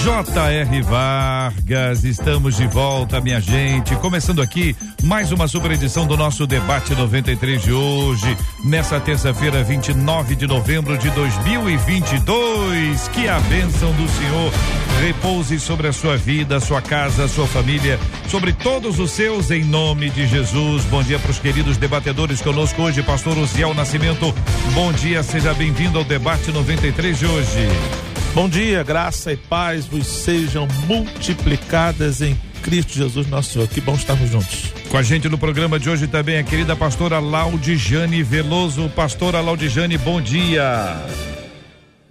J.R. Vargas, estamos de volta, minha gente. Começando aqui mais uma super edição do nosso debate 93 de hoje, nessa terça-feira, 29 de novembro de 2022. Que a bênção do Senhor repouse sobre a sua vida, sua casa, sua família, sobre todos os seus, em nome de Jesus. Bom dia para os queridos debatedores conosco hoje, Pastor Osiel Nascimento. Bom dia, seja bem-vindo ao debate 93 de hoje. Bom dia, graça e paz vos sejam multiplicadas em Cristo Jesus nosso Senhor. Que bom estarmos juntos. Com a gente no programa de hoje também a querida pastora Laudijane Veloso. Pastora Laudijane, bom dia.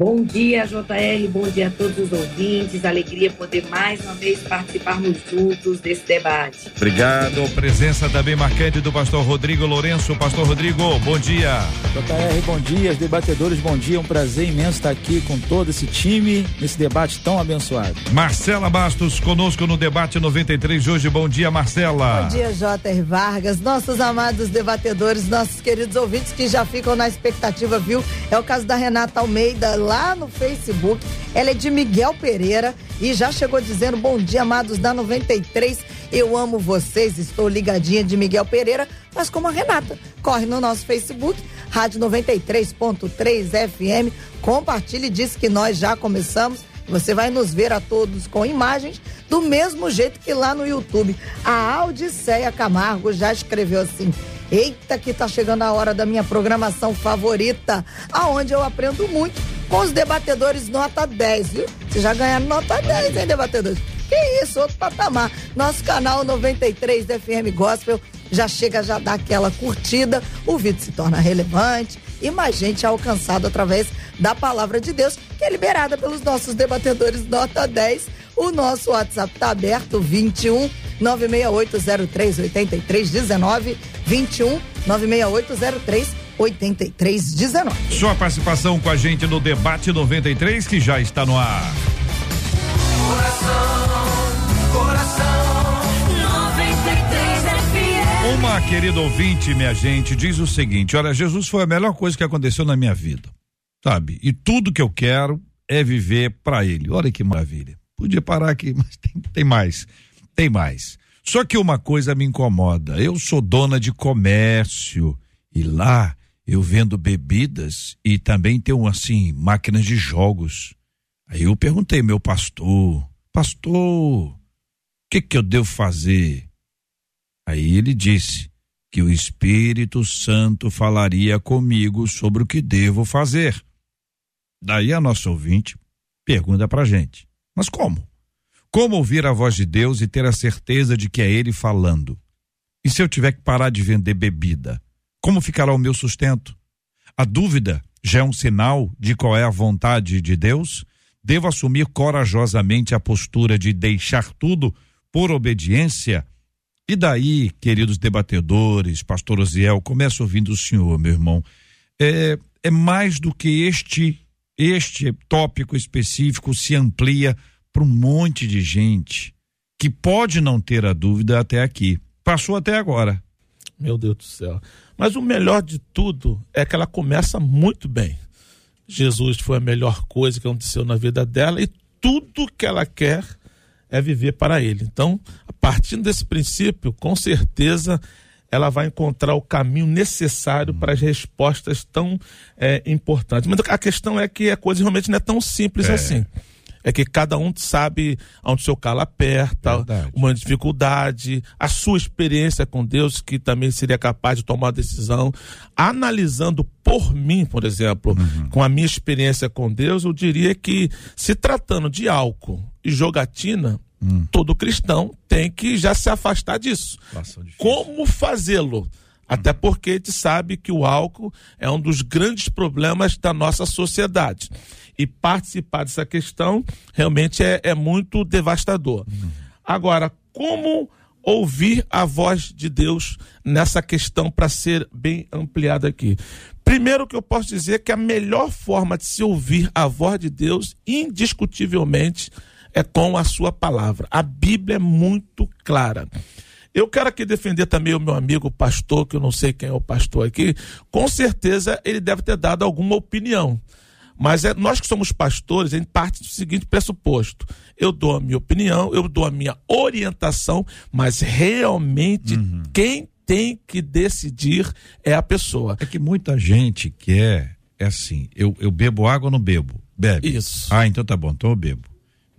Bom dia, JR, bom dia a todos os ouvintes. Alegria poder mais uma vez participarmos juntos desse debate. Obrigado. Presença também marcante do pastor Rodrigo Lourenço. Pastor Rodrigo, bom dia. JR, bom dia. Debatedores, bom dia. Um prazer imenso estar aqui com todo esse time nesse debate tão abençoado. Marcela Bastos, conosco no debate 93 de hoje. Bom dia, Marcela. Bom dia, JR Vargas. Nossos amados debatedores, nossos queridos ouvintes que já ficam na expectativa, viu? É o caso da Renata Almeida lá no Facebook. Ela é de Miguel Pereira e já chegou dizendo: Bom dia, amados da 93. Eu amo vocês, estou ligadinha de Miguel Pereira, mas como a Renata. Corre no nosso Facebook, Rádio 93.3 FM. Compartilhe diz que nós já começamos. Você vai nos ver a todos com imagens, do mesmo jeito que lá no YouTube. A Audiceia Camargo já escreveu assim: Eita, que tá chegando a hora da minha programação favorita, aonde eu aprendo muito com os debatedores nota 10, viu? Vocês já ganharam nota 10, hein, debatedores? Que isso, outro patamar. Nosso canal 93 FM Gospel já chega, já dá aquela curtida, o vídeo se torna relevante e mais gente é alcançado através da palavra de Deus, que é liberada pelos nossos debatedores nota 10. O nosso WhatsApp tá aberto, 21 968038319, 21 96803 8319. Sua participação com a gente no debate 93 que já está no ar. Coração, Uma querida ouvinte, minha gente, diz o seguinte: olha, Jesus foi a melhor coisa que aconteceu na minha vida, sabe? E tudo que eu quero é viver para Ele. Olha que maravilha. Podia parar aqui, mas tem, tem mais. Tem mais. Só que uma coisa me incomoda. Eu sou dona de comércio e lá eu vendo bebidas e também tenho assim máquinas de jogos. Aí eu perguntei meu pastor, pastor, o que que eu devo fazer? Aí ele disse que o Espírito Santo falaria comigo sobre o que devo fazer. Daí a nossa ouvinte pergunta pra gente: mas como? Como ouvir a voz de Deus e ter a certeza de que é Ele falando? E se eu tiver que parar de vender bebida? Como ficará o meu sustento? A dúvida já é um sinal de qual é a vontade de Deus? Devo assumir corajosamente a postura de deixar tudo por obediência? E daí, queridos debatedores, pastor Osiel, começa ouvindo o senhor, meu irmão. É, é mais do que este este tópico específico se amplia para um monte de gente que pode não ter a dúvida até aqui. Passou até agora. Meu Deus do céu. Mas o melhor de tudo é que ela começa muito bem. Jesus foi a melhor coisa que aconteceu na vida dela e tudo que ela quer é viver para ele. Então, a partir desse princípio, com certeza ela vai encontrar o caminho necessário para as respostas tão é, importantes. Mas a questão é que a coisa realmente não é tão simples É. assim. É que cada um sabe onde seu calo aperta, Verdade. uma dificuldade, a sua experiência com Deus, que também seria capaz de tomar decisão. Analisando por mim, por exemplo, com a minha experiência com Deus, eu diria que se tratando de álcool e jogatina, todo cristão tem que já se afastar disso. Como fazê-lo? Até porque a gente sabe que o álcool é um dos grandes problemas da nossa sociedade. E participar dessa questão realmente é, é muito devastador. Agora, como ouvir a voz de Deus nessa questão para ser bem ampliada aqui? Primeiro que eu posso dizer que a melhor forma de se ouvir a voz de Deus, indiscutivelmente, é com a sua palavra. A Bíblia é muito clara. Eu quero aqui defender também o meu amigo pastor, que eu não sei quem é o pastor aqui. Com certeza ele deve ter dado alguma opinião. Mas é, nós que somos pastores, a gente parte do seguinte pressuposto: eu dou a minha opinião, eu dou a minha orientação, mas realmente Uhum. quem tem que decidir é a pessoa. É que muita gente quer, é assim, eu, eu bebo água ou não bebo? Bebe. Isso. Ah, então tá bom, então eu bebo.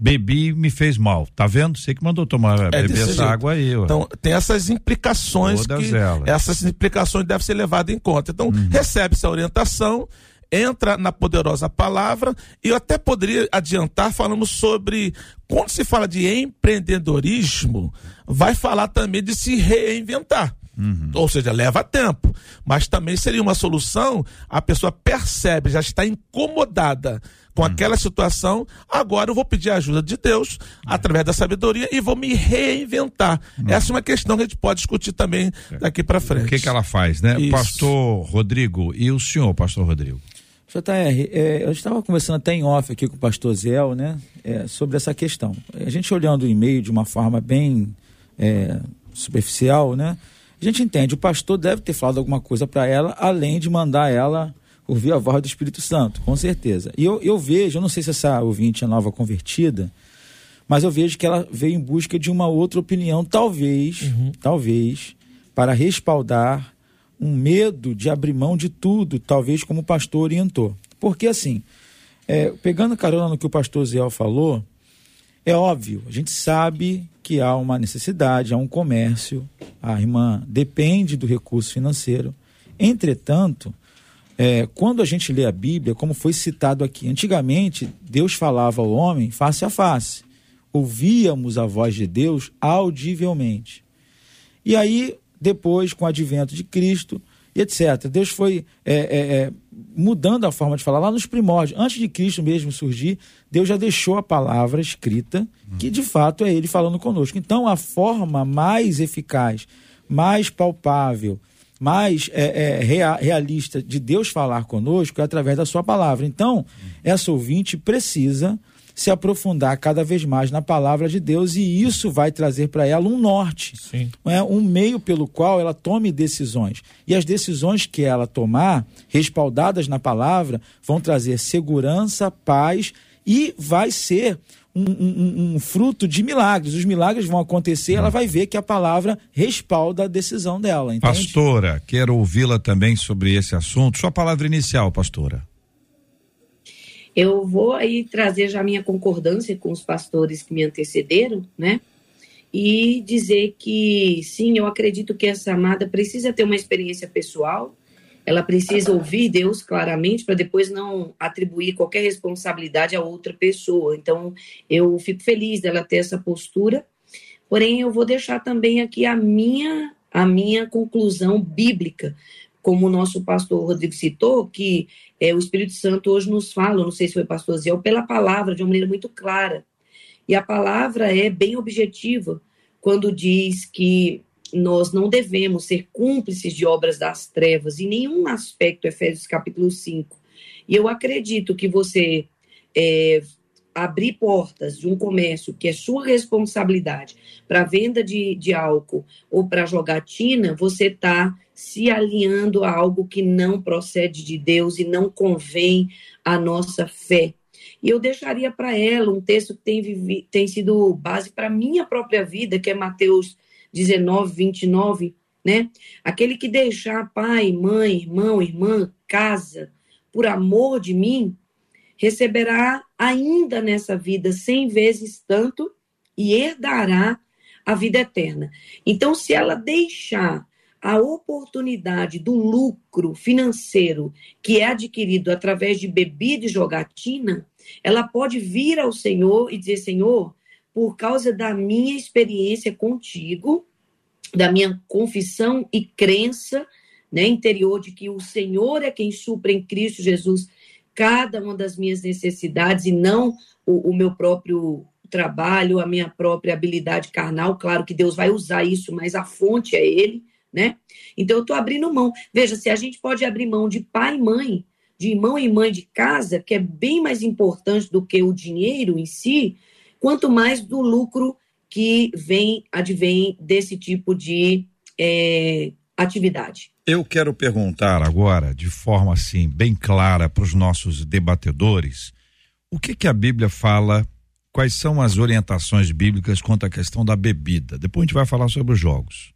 Bebi e me fez mal. Tá vendo? Você que mandou tomar, beber desse essa jeito. água aí, ó. Então, tem essas implicações Todas que elas. essas implicações devem ser levadas em conta. Então, Uhum. recebe-se a orientação, entra na poderosa palavra, e eu até poderia adiantar falando sobre quando se fala de empreendedorismo, vai falar também de se reinventar. Uhum. Ou seja, leva tempo. Mas também seria uma solução, a pessoa percebe, já está incomodada com aquela situação, agora eu vou pedir a ajuda de Deus através da sabedoria e vou me reinventar. Essa é uma questão que a gente pode discutir também daqui para frente. O que que ela faz, né? Isso. Pastor Rodrigo, e o senhor, pastor Rodrigo? JR, é, eu estava conversando até em off aqui com o pastor Zéu, né, é, sobre essa questão. A gente olhando o e-mail de uma forma bem é, superficial, né, a gente entende, o pastor deve ter falado alguma coisa para ela, além de mandar ela ouvir a voz do Espírito Santo, com certeza. E eu, eu vejo, eu não sei se essa ouvinte é nova convertida, mas eu vejo que ela veio em busca de uma outra opinião, talvez, talvez, para respaldar um medo de abrir mão de tudo, talvez como o pastor orientou. Porque assim, é, pegando carona no que o pastor Zéu falou, é óbvio, a gente sabe que há uma necessidade, há um comércio, a irmã depende do recurso financeiro. Entretanto, é, quando a gente lê a Bíblia, como foi citado aqui, antigamente Deus falava ao homem face a face. Ouvíamos a voz de Deus audivelmente. E aí, depois, com o advento de Cristo e etc., Deus foi é, é, é, mudando a forma de falar. Lá nos primórdios, antes de Cristo mesmo surgir, Deus já deixou a palavra escrita, que de fato é Ele falando conosco. Então, a forma mais eficaz, mais palpável, mais é, é, rea- realista de Deus falar conosco é através da Sua palavra. Então, essa ouvinte precisa se aprofundar cada vez mais na palavra de Deus e isso vai trazer para ela um norte, Sim. é um meio pelo qual ela tome decisões. E as decisões que ela tomar, respaldadas na palavra, vão trazer segurança, paz e vai ser um, um- um- fruto de milagres. Os milagres vão acontecer, ela vai ver que a palavra respalda a decisão dela. Entende? Pastora, quero ouvi-la também sobre esse assunto. Sua palavra inicial, pastora. Eu vou aí trazer já minha concordância com os pastores que me antecederam, né? E dizer que sim, eu acredito que essa amada precisa ter uma experiência pessoal, ela precisa ouvir Deus claramente para depois não atribuir qualquer responsabilidade a outra pessoa. Então, eu fico feliz dela ter essa postura. Porém, eu vou deixar também aqui a minha a minha conclusão bíblica, como o nosso pastor Rodrigo citou, que é, o Espírito Santo hoje nos fala, não sei se foi pastor Ziel, pela palavra, de uma maneira muito clara. E a palavra é bem objetiva quando diz que nós não devemos ser cúmplices de obras das trevas em nenhum aspecto, Efésios capítulo 5. E eu acredito que você é, abrir portas de um comércio que é sua responsabilidade para venda de, de álcool ou para jogatina, você está se alinhando a algo que não procede de Deus e não convém à nossa fé. E eu deixaria para ela um texto que tem, tem sido base para minha própria vida, que é Mateus 19, 29, né? Aquele que deixar pai, mãe, irmão, irmã, casa, por amor de mim, receberá ainda nessa vida cem vezes tanto e herdará a vida eterna. Então, se ela deixar a oportunidade do lucro financeiro que é adquirido através de bebida e jogatina, ela pode vir ao Senhor e dizer: Senhor, por causa da minha experiência contigo, da minha confissão e crença né, interior de que o Senhor é quem supre em Cristo Jesus cada uma das minhas necessidades e não o, o meu próprio trabalho, a minha própria habilidade carnal. Claro que Deus vai usar isso, mas a fonte é Ele, né? Então eu estou abrindo mão. Veja, se a gente pode abrir mão de pai e mãe, de irmão e mãe de casa, que é bem mais importante do que o dinheiro em si, quanto mais do lucro que vem, advém desse tipo de é, atividade. Eu quero perguntar agora, de forma assim, bem clara para os nossos debatedores, o que que a Bíblia fala, quais são as orientações bíblicas quanto à questão da bebida. Depois a gente vai falar sobre os jogos.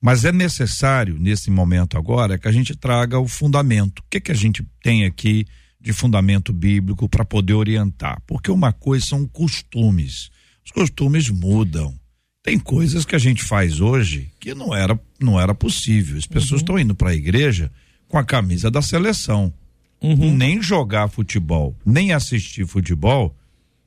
Mas é necessário, nesse momento agora, que a gente traga o fundamento. O que que a gente tem aqui de fundamento bíblico para poder orientar? Porque uma coisa são costumes. Os costumes mudam. Tem coisas que a gente faz hoje que não era, não era possível. As pessoas estão indo para a igreja com a camisa da seleção. Nem jogar futebol, nem assistir futebol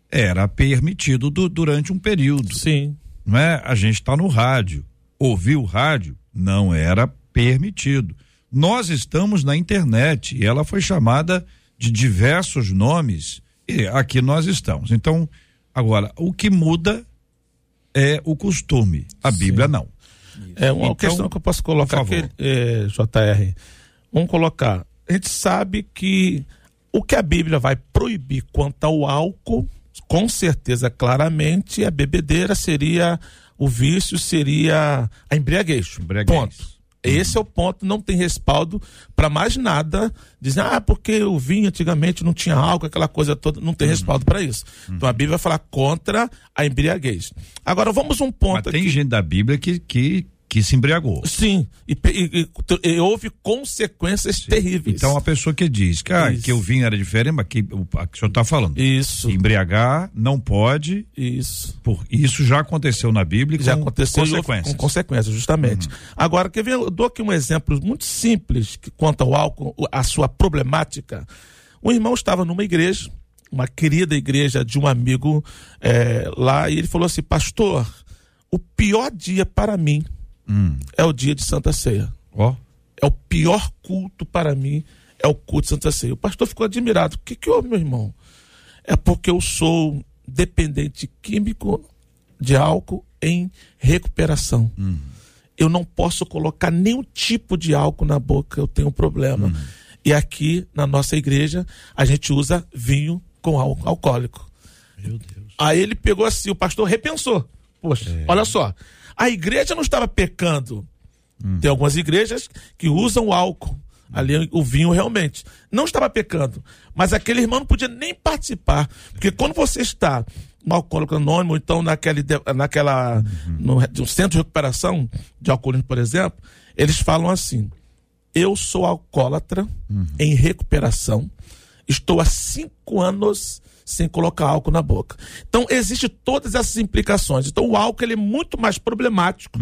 era permitido du- durante um período. Sim. Não é? A gente está no rádio. Ouvir o rádio não era permitido. Nós estamos na internet e ela foi chamada de diversos nomes e aqui nós estamos. Então, agora, o que muda é o costume. A Bíblia não. É uma Então, questão que eu posso colocar aqui, é, JR. Vamos colocar. A gente sabe que o que a Bíblia vai proibir quanto ao álcool, com certeza, claramente, a bebedeira seria o vício, seria a embriaguez. Embriaguez. Ponto. Esse é o ponto, não tem respaldo para mais nada. Dizem, ah, porque o vinho antigamente não tinha álcool, aquela coisa toda, não Uhum. tem respaldo para isso. Então a Bíblia vai falar contra a embriaguez. Agora vamos um ponto Mas tem aqui. gente da Bíblia que, que, que se embriagou. Sim, e, e- e- e houve consequências terríveis. Então a pessoa que diz que, ah, que o vinho era diferente, mas que o, a que o senhor está falando. Isso, embriagar não pode, isso. por isso já aconteceu na Bíblia Já com aconteceu consequências. Uhum. com consequências, justamente. Agora, quer ver? Eu dou aqui um exemplo muito simples que quanto ao álcool, a sua problemática. Um irmão estava numa igreja, uma querida igreja de um amigo eh, lá, e ele falou assim: Pastor, o pior dia para mim Hum. é o dia de Santa Ceia. Ó, é o pior culto para mim, é o culto de Santa Ceia. O pastor ficou admirado. O que, que houve, meu irmão? É porque eu sou dependente químico de álcool em recuperação. Eu não posso colocar nenhum tipo de álcool na boca, eu tenho um problema. E aqui na nossa igreja a gente usa vinho com álcool alcoólico. meu Deus. Aí ele pegou assim, o pastor repensou. Poxa, olha só. A igreja não estava pecando. Tem algumas igrejas que usam o álcool. Ali o vinho realmente. Não estava pecando. Mas aquele irmão não podia nem participar. Porque quando você está no alcoólico anônimo, ou então naquele, naquela. No, de um centro de recuperação de alcoolismo, por exemplo, eles falam assim: eu sou alcoólatra em recuperação, estou há cinco anos sem colocar álcool na boca. Então, existem todas essas implicações. Então, o álcool ele é muito mais problemático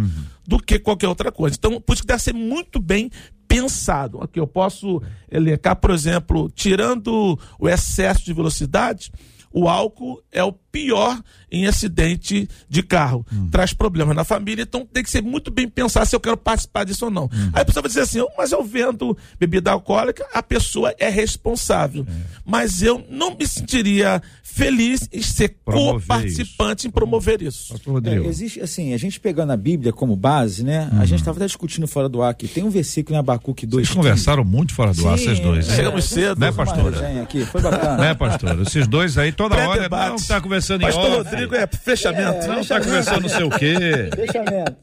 do que qualquer outra coisa. Então, por isso que deve ser muito bem pensado. Aqui eu posso elencar, por exemplo, tirando o excesso de velocidade, o álcool é o pior em acidente de carro. Traz problemas na família, então tem que ser muito bem pensar se eu quero participar disso ou não. Aí a pessoa vai dizer assim, "Oh, mas eu vendo bebida alcoólica, a pessoa é responsável. Mas eu não me sentiria feliz em ser co-participante em promover isso. Pastor Rodrigo. É, existe, assim, a gente pegando a Bíblia como base, né? A gente estava até discutindo fora do ar aqui. Tem um versículo em Abacuque 2. Vocês conversaram muito fora do ar, Sim, vocês dois. é. Chegamos cedo. Né, pastora? Aqui, foi bacana. Né, pastor? Esses dois aí toda hora não tá conversando em Pastor off. É fechamento. Não tá conversando não sei o quê. Fechamento.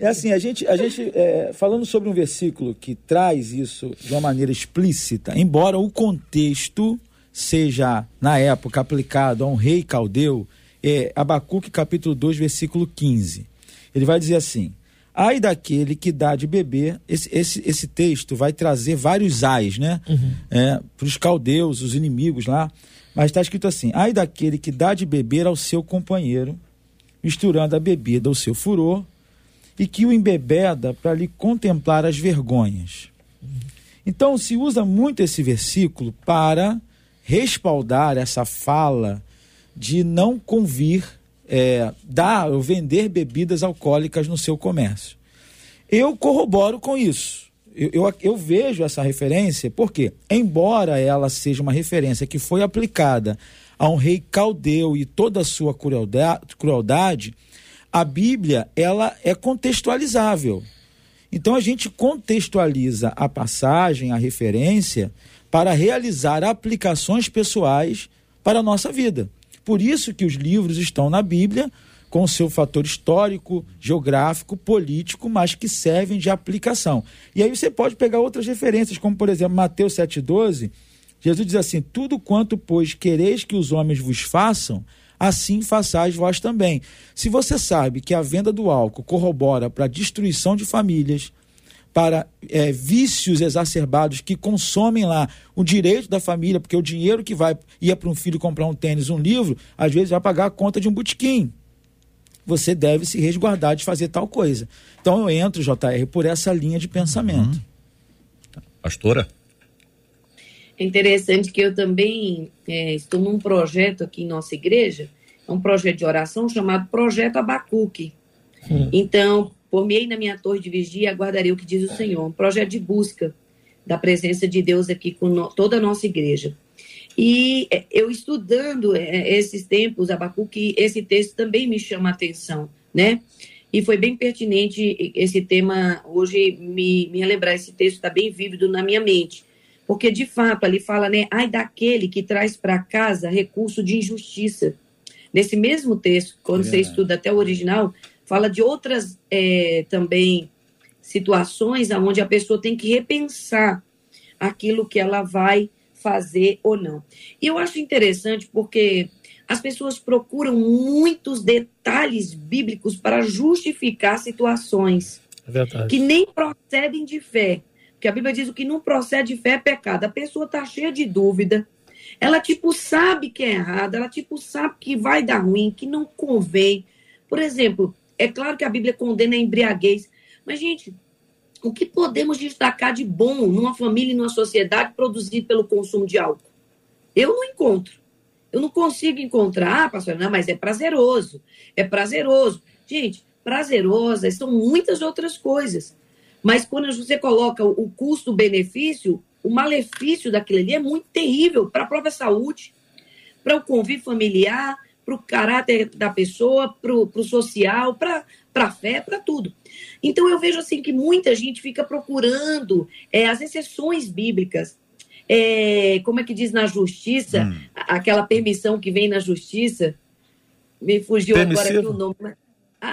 É assim, a gente, a gente é, falando sobre um versículo que traz isso de uma maneira explícita, embora o contexto seja, na época, aplicado a um rei caldeu, é Abacuque capítulo 2, versículo 15. Ele vai dizer assim: Ai daquele que dá de beber, esse, esse, esse texto vai trazer vários ais, né? para os caldeus, os inimigos lá. Mas está escrito assim: Ai daquele que dá de beber ao seu companheiro, misturando a bebida ao seu furor, e que o embebeda para lhe contemplar as vergonhas. Então se usa muito esse versículo para respaldar essa fala de não convir é, dar ou vender bebidas alcoólicas no seu comércio. Eu corroboro com isso. Eu, eu, eu vejo essa referência porque, embora ela seja uma referência que foi aplicada a um rei caldeu e toda a sua crueldade, crueldade a Bíblia ela é contextualizável. Então a gente contextualiza a passagem, a referência, para realizar aplicações pessoais para a nossa vida. Por isso que os livros estão na Bíblia com seu fator histórico, geográfico, político, mas que servem de aplicação. E aí você pode pegar outras referências, como por exemplo Mateus 7,12, Jesus diz assim: Tudo quanto, pois, quereis que os homens vos façam, assim façais vós também. Se você sabe que a venda do álcool corrobora para a destruição de famílias, para é, vícios exacerbados que consomem lá o direito da família, porque o dinheiro que vai ia para um filho comprar um tênis, um livro, às vezes vai pagar a conta de um botequim. Você deve se resguardar de fazer tal coisa. Então eu entro, JR, por essa linha de pensamento. Uhum. Pastora? É interessante que eu também é, estou num projeto aqui em nossa igreja, é um projeto de oração chamado Projeto Abacuque. Hum. Então, por meio na minha torre de vigia, aguardarei o que diz o Senhor. Um projeto de busca da presença de Deus aqui com no, toda a nossa igreja. E é, eu estudando é, esses tempos, Abacuque, esse texto também me chama a atenção, né? E foi bem pertinente esse tema hoje me, me lembrar. Esse texto está bem vívido na minha mente porque, de fato, ali fala, né? Ai daquele que traz para casa recurso de injustiça. Nesse mesmo texto, quando é. você estuda até o original, fala de outras é, também situações onde a pessoa tem que repensar aquilo que ela vai fazer ou não. E eu acho interessante porque as pessoas procuram muitos detalhes bíblicos para justificar situações é que nem procedem de fé. Porque a Bíblia diz o que não procede de fé é pecado. A pessoa está cheia de dúvida. Ela, tipo, sabe que é errado. Ela, tipo, sabe que vai dar ruim, que não convém. Por exemplo, é claro que a Bíblia condena a embriaguez. Mas, gente, o que podemos destacar de bom numa família e numa sociedade produzido pelo consumo de álcool? Eu não encontro. Eu não consigo encontrar, ah, pastor, não, mas é prazeroso. É prazeroso. Gente, prazerosas são muitas outras coisas. Mas quando você coloca o custo-benefício, o malefício daquilo ali é muito terrível para a própria saúde, para o convívio familiar, para o caráter da pessoa, para o social, para a fé, para tudo. Então eu vejo assim que muita gente fica procurando é, as exceções bíblicas. É, como é que diz na justiça, hum. aquela permissão que vem na justiça, me fugiu Permissivo. agora aqui o nome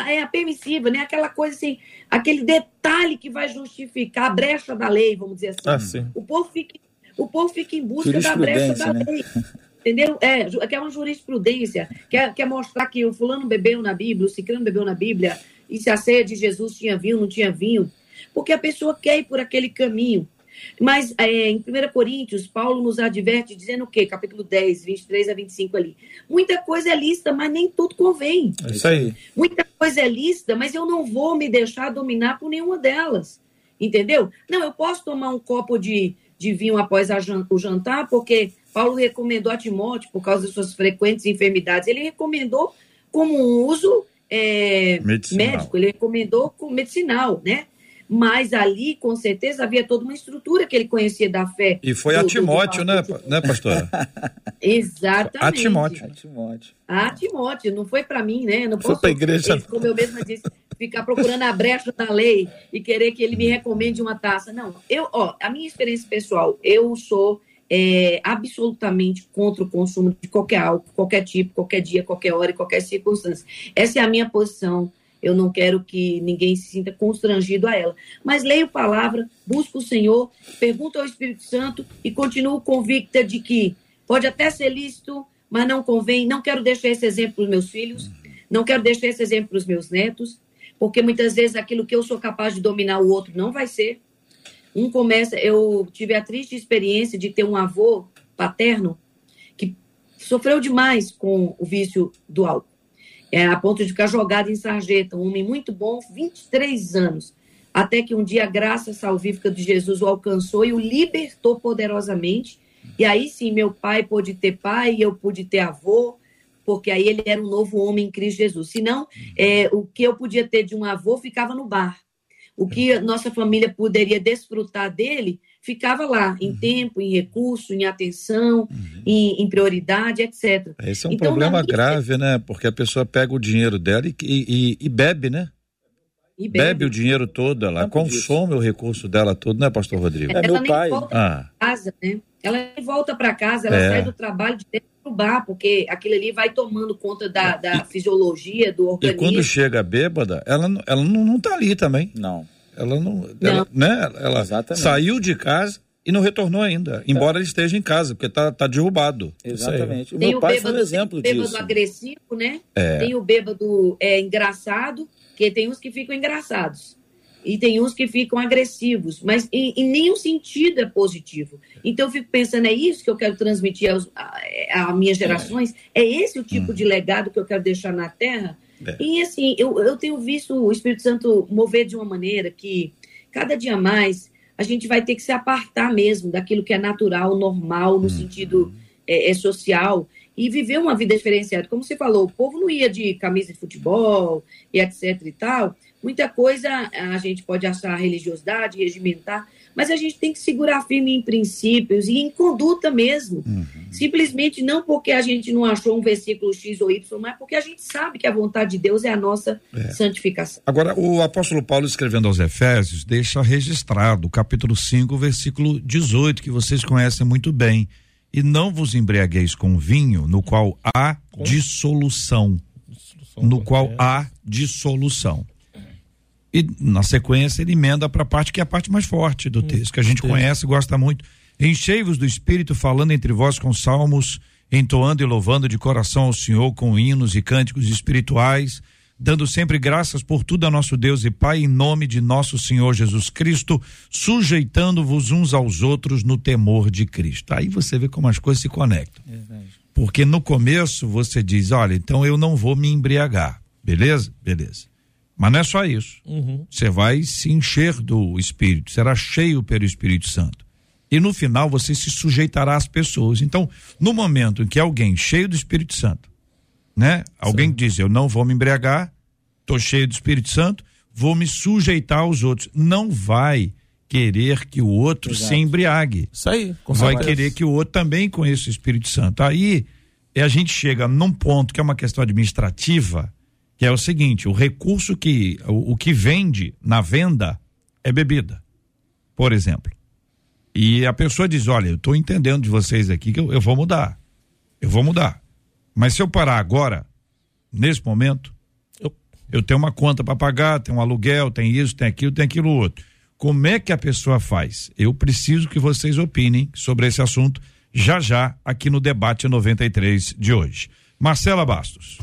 é a permissiva, né? Aquela coisa assim, aquele detalhe que vai justificar a brecha da lei, vamos dizer assim. Ah, o, povo fica, o povo fica em busca da brecha da né? lei. Entendeu? É, que é uma jurisprudência, quer, quer mostrar que o fulano bebeu na Bíblia, o ciclano bebeu na Bíblia, e se a ceia de Jesus tinha vinho, não tinha vinho. Porque a pessoa quer ir por aquele caminho. Mas é, em 1 Coríntios, Paulo nos adverte dizendo o quê? Capítulo 10, 23 a 25 ali. Muita coisa é lista, mas nem tudo convém. É isso aí. Muita coisa é lista, mas eu não vou me deixar dominar por nenhuma delas. Entendeu? Não, eu posso tomar um copo de, de vinho após o jantar, porque Paulo recomendou a Timóteo, por causa de suas frequentes enfermidades, ele recomendou como um uso é, médico, ele recomendou como medicinal, né? Mas ali, com certeza, havia toda uma estrutura que ele conhecia da fé. E foi do, a Timóteo, né, né, pastora? Exatamente. A Timóteo. A Timóteo. A Timóteo, não foi para mim, né? Não posso, foi para igreja. Como eu mesma disse, ficar procurando a brecha da lei e querer que ele me recomende uma taça. Não, eu, ó, a minha experiência pessoal, eu sou é, absolutamente contra o consumo de qualquer álcool, qualquer tipo, qualquer dia, qualquer hora e qualquer circunstância. Essa é a minha posição eu não quero que ninguém se sinta constrangido a ela. Mas leio palavra, busco o Senhor, pergunto ao Espírito Santo e continuo convicta de que pode até ser lícito, mas não convém. Não quero deixar esse exemplo para os meus filhos, não quero deixar esse exemplo para os meus netos, porque muitas vezes aquilo que eu sou capaz de dominar, o outro não vai ser. Um começa. Eu tive a triste experiência de ter um avô paterno que sofreu demais com o vício do álcool é, a ponto de ficar jogado em sarjeta. Um homem muito bom, 23 anos. Até que um dia a graça salvífica de Jesus o alcançou e o libertou poderosamente. E aí sim, meu pai pôde ter pai, eu pude ter avô, porque aí ele era um novo homem em Cristo Jesus. Senão, é, o que eu podia ter de um avô ficava no bar. O que nossa família poderia desfrutar dele ficava lá, em tempo, em recurso, em atenção, em, em prioridade, etc. Esse é um Então, problema minha- grave, né? Porque a pessoa pega o dinheiro dela e, e- e bebe, né? E Bebe o dinheiro todo, ela consome o recurso dela todo, né, pastor Rodrigo? É Ela meu nem pai. volta Ah, pra casa, né? Ela nem volta para casa, ela É. sai do trabalho de dentro do bar, porque aquilo ali vai tomando conta da, da fisiologia, do e organismo. quando chega bêbada, ela, não- ela não, não tá ali também. Não. Ela não, ela, né? Ela Exatamente. saiu de casa e não retornou ainda, embora ele esteja em casa, porque tá, tá derrubado. Exatamente. O Tem meu o pai bêbado, foi um exemplo tem o bêbado disso. agressivo, né? É. Tem o bêbado é, engraçado, que tem uns que ficam engraçados. E tem uns que ficam agressivos, mas em, em nenhum sentido é positivo. Então eu fico pensando, é isso que eu quero transmitir aos, a, a minhas gerações? É esse o tipo de legado que eu quero deixar na Terra? É. E assim, eu, eu tenho visto o Espírito Santo mover de uma maneira que cada dia mais a gente vai ter que se apartar mesmo daquilo que é natural, normal, no sentido é, é, social e viver uma vida diferenciada. Como você falou, o povo não ia de camisa de futebol e etc e tal. Muita coisa a gente pode achar religiosidade, regimentar, mas a gente tem que segurar firme em princípios e em conduta mesmo. Simplesmente não porque a gente não achou um versículo X ou Y, mas porque a gente sabe que a vontade de Deus é a nossa santificação. Agora, o apóstolo Paulo escrevendo aos Efésios deixa registrado o capítulo 5, versículo 18, que vocês conhecem muito bem. E não vos embriagueis com vinho, no qual há dissolução. No qual há dissolução. E na sequência ele emenda para a parte que é a parte mais forte do texto, que a gente conhece e gosta muito. Enchei-vos do Espírito, falando entre vós com salmos, entoando e louvando de coração ao Senhor com hinos e cânticos espirituais, dando sempre graças por tudo a nosso Deus e Pai, em nome de nosso Senhor Jesus Cristo, sujeitando-vos uns aos outros no temor de Cristo. Aí você vê como as coisas se conectam. Porque no começo você diz, olha, então eu não vou me embriagar, beleza? Beleza. Mas não é só isso. Você vai se encher do Espírito, será cheio pelo Espírito Santo. E no final você se sujeitará às pessoas. Então, no momento em que alguém cheio do Espírito Santo, né? Alguém diz, eu não vou me embriagar, tô cheio do Espírito Santo, vou me sujeitar aos outros. Não vai querer que o outro se embriague Isso aí, vai certeza. querer que o outro também conheça o Espírito Santo. Aí a gente chega num ponto que é uma questão administrativa, que é o seguinte: o recurso que o, o que vende na venda é bebida, por exemplo. E a pessoa diz: olha, eu estou entendendo de vocês aqui que eu, eu vou mudar, eu vou mudar. Mas se eu parar agora, nesse momento, Eu- eu tenho uma conta para pagar, tem um aluguel, tem isso, tem aquilo, tem aquilo outro. Como é que a pessoa faz? Eu preciso que vocês opinem sobre esse assunto já já aqui no debate 93 de hoje. Marcela Bastos.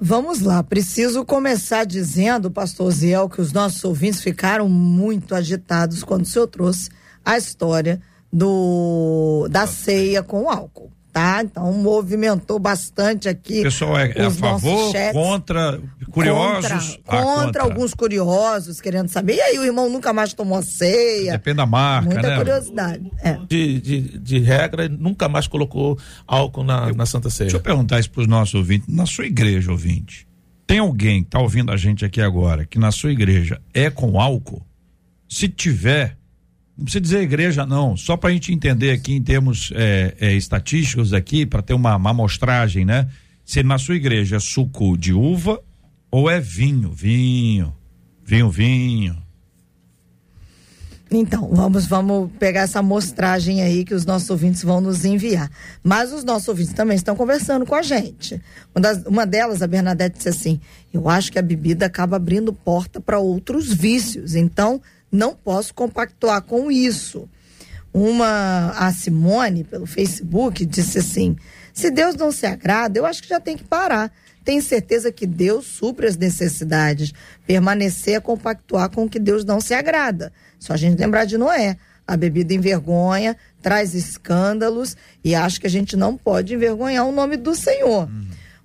Vamos lá, preciso começar dizendo, pastor Ziel, que os nossos ouvintes ficaram muito agitados quando o senhor trouxe a história do da ceia com álcool, tá? Então movimentou bastante aqui. O pessoal é, é a favor, chats. contra, curiosos? Contra, Ah, contra alguns curiosos querendo saber. E aí, o irmão nunca mais tomou ceia? Depende da marca, Muita né? curiosidade. É. De, de, de regra, nunca mais colocou álcool na, na Santa Ceia. Deixa eu perguntar isso para os nossos ouvintes. Na sua igreja, ouvinte, tem alguém que está ouvindo a gente aqui agora que na sua igreja é com álcool? Se tiver, não precisa dizer igreja, não, só para a gente entender aqui em termos é, é, estatísticos aqui, para ter uma, uma amostragem, né? Se na sua igreja é suco de uva ou é vinho, vinho, vinho, vinho. Então, vamos, vamos pegar essa amostragem aí que os nossos ouvintes vão nos enviar. Mas os nossos ouvintes também estão conversando com a gente. Uma, das- uma delas, a Bernadette, disse assim: Eu acho que a bebida acaba abrindo porta para outros vícios. Então, não posso compactuar com isso. Uma, a Simone, pelo Facebook, disse assim: se Deus não se agrada, eu acho que já tem que parar. Tenho certeza que Deus supre as necessidades. Permanecer é compactuar com o que Deus não se agrada. Só a gente lembrar de Noé. A bebida envergonha, traz escândalos e acho que a gente não pode envergonhar o nome do Senhor.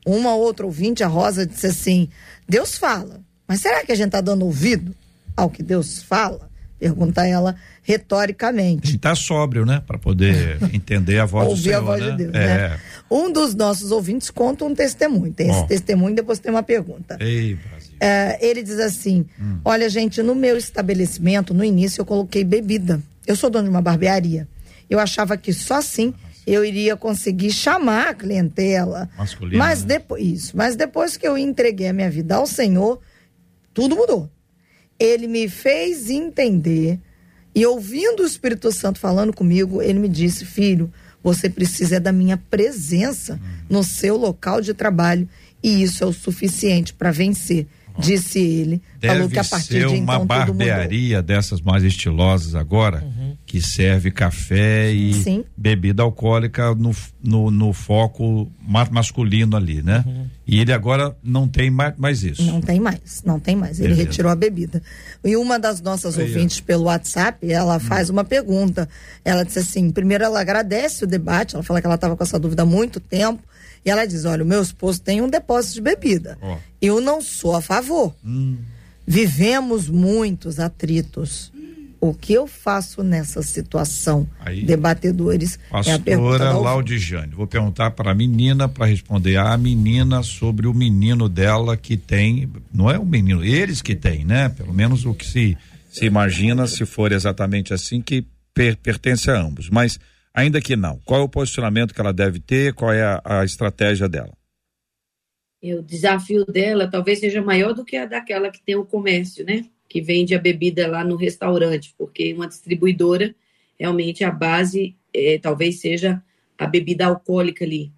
Uma outra ouvinte, a Rosa, disse assim: Deus fala, mas será que a gente está dando ouvido ao que Deus fala? Pergunta ela A retoricamente. gente tá sóbrio, né? Para poder entender a voz do Ouvir Senhor, a voz né? de Deus, é. né? Um dos nossos ouvintes conta um testemunho. Tem esse Ó. testemunho, depois tem uma pergunta. Ei, Brasil. É, ele diz assim: Hum. Olha, gente, no meu estabelecimento, no início, eu coloquei bebida. Eu sou dona de uma barbearia. Eu achava que só assim eu iria conseguir chamar a clientela. Masculina, Mas né? depois isso, mas depois que eu entreguei a minha vida ao Senhor, tudo mudou. Ele me fez entender e ouvindo o Espírito Santo falando comigo, ele me disse: "Filho, você precisa é da minha presença no seu local de trabalho e isso é o suficiente para vencer", disse ele. Falou Deve que a partir ser de uma então mudou. barbearia dessas mais estilosas agora, que serve café e Sim. bebida alcoólica no, no, no foco ma- masculino ali, né? E ele agora não tem mais, mais isso. Não tem mais, não tem mais. Ele Beleza. retirou a bebida. E uma das nossas Aí, ouvintes pelo WhatsApp, ela faz uma pergunta. Ela disse assim: primeiro ela agradece o debate, ela fala que ela estava com essa dúvida há muito tempo. E ela diz: olha, o meu esposo tem um depósito de bebida. Ó. Eu não sou a favor. Vivemos muitos atritos. O que eu faço nessa situação? Aí. Debatedores. é Pastora ouvinte. Laudijane, vou perguntar para a menina para responder a menina sobre o menino dela que tem, não é o menino, eles que têm, né? Pelo menos o que se se imagina, se for exatamente assim, que per- pertence a ambos. Mas ainda que não, qual é o posicionamento que ela deve ter? Qual é a, a estratégia dela? O desafio dela talvez seja maior do que a daquela que tem o comércio, né? Que vende a bebida lá no restaurante, porque uma distribuidora, realmente a base eh, talvez seja a bebida alcoólica ali.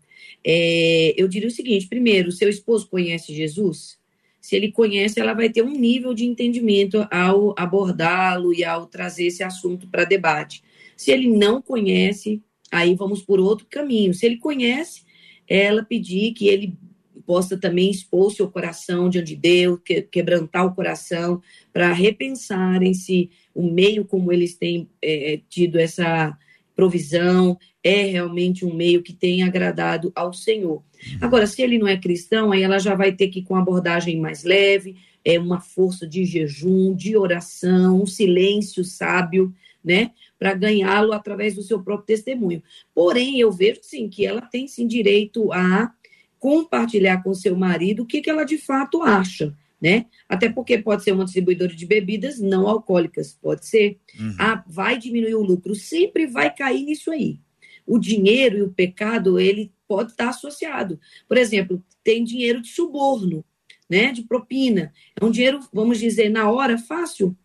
Eh, eu diria o seguinte: primeiro, seu esposo conhece Jesus? Se ele conhece, ela vai ter um nível de entendimento ao abordá-lo e ao trazer esse assunto para debate. Se ele não conhece, aí vamos por outro caminho. Se ele conhece, ela pedir que ele possa também expor seu coração diante de Deus, que- quebrantar o coração, para repensarem se o meio como eles têm eh, tido essa provisão é realmente um meio que tem agradado ao Senhor. Agora, se ele não é cristão, aí ela já vai ter que ir com abordagem mais leve, é uma força de jejum, de oração, um silêncio sábio, né, para ganhá-lo através do seu próprio testemunho. Porém, eu vejo sim que ela tem sim direito a compartilhar com seu marido o que, que ela de fato acha, né? Até porque pode ser uma distribuidora de bebidas não alcoólicas, pode ser. Ah, vai diminuir o lucro, sempre vai cair nisso aí. O dinheiro e o pecado, ele pode estar associado. Por exemplo, tem dinheiro de suborno, né? De propina. É um dinheiro, vamos dizer, na hora, fácil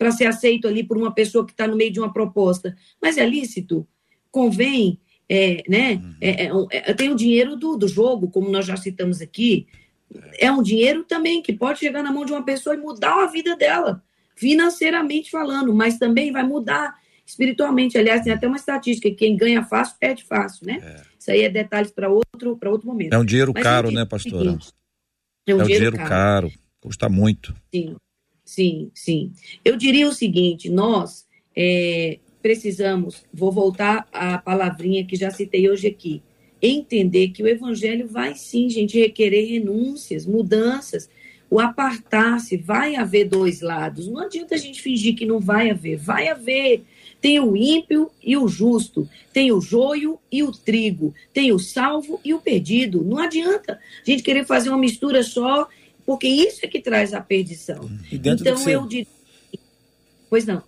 para ser aceito ali por uma pessoa que está no meio de uma proposta. Mas é lícito? Convém? É, né? É, é um- é- tem o dinheiro do, do jogo, como nós já citamos aqui. É um dinheiro também que pode chegar na mão de uma pessoa e mudar a vida dela, financeiramente falando, mas também vai mudar espiritualmente. Aliás, tem até uma estatística: que quem ganha fácil, perde fácil, né? Isso aí é detalhes para outro, para outro momento. É um dinheiro Mas caro, né, pastora? É um dinheiro caro, custa muito. Sim, sim, sim. Eu diria o seguinte: nós é, precisamos, vou voltar à palavrinha que já citei hoje aqui, entender que o evangelho vai sim, gente, requerer renúncias, mudanças, o apartar-se, vai haver dois lados. Não adianta a gente fingir que não vai haver, vai haver. Tem o ímpio e o justo, tem o joio e o trigo, tem o salvo e o perdido. Não adianta a gente querer fazer uma mistura só, porque isso é que traz a perdição. E Então você- eu diria. Pois não.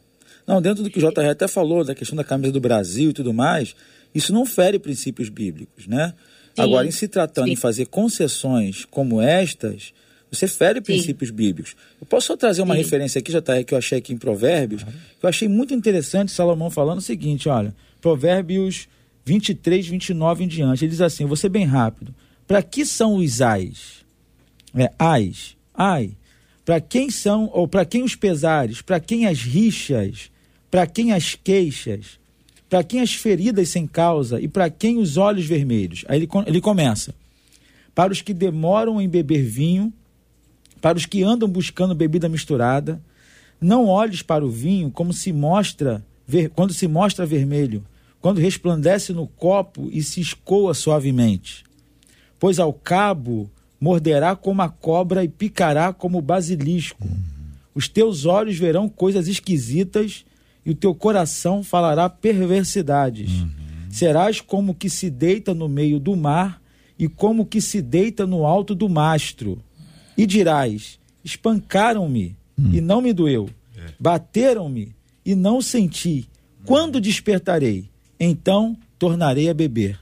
Não, dentro do que o JR até falou, da questão da camisa do Brasil e tudo mais, isso não fere princípios bíblicos, né? Sim, Agora, em se tratando sim. em fazer concessões como estas, você fere princípios bíblicos. Eu posso só trazer uma Sim. referência aqui, JR, que eu achei aqui em Provérbios, que eu achei muito interessante Salomão falando o seguinte, olha, Provérbios 23, 29 em diante, ele diz assim, vou ser bem rápido, para que são os ais? É, ais, ai, para quem são, ou para quem os pesares, para quem as rixas, para quem as queixas, para quem as feridas sem causa e para quem os olhos vermelhos. Aí ele, ele começa. Para os que demoram em beber vinho, para os que andam buscando bebida misturada, não olhes para o vinho como se mostra quando se mostra vermelho, quando resplandece no copo e se escoa suavemente. Pois ao cabo morderá como a cobra e picará como o basilisco. Os teus olhos verão coisas esquisitas e o teu coração falará perversidades. Serás como que se deita no meio do mar e como que se deita no alto do mastro. E dirás: Espancaram-me e não me doeu. Bateram-me e não senti. Quando despertarei, então tornarei a beber.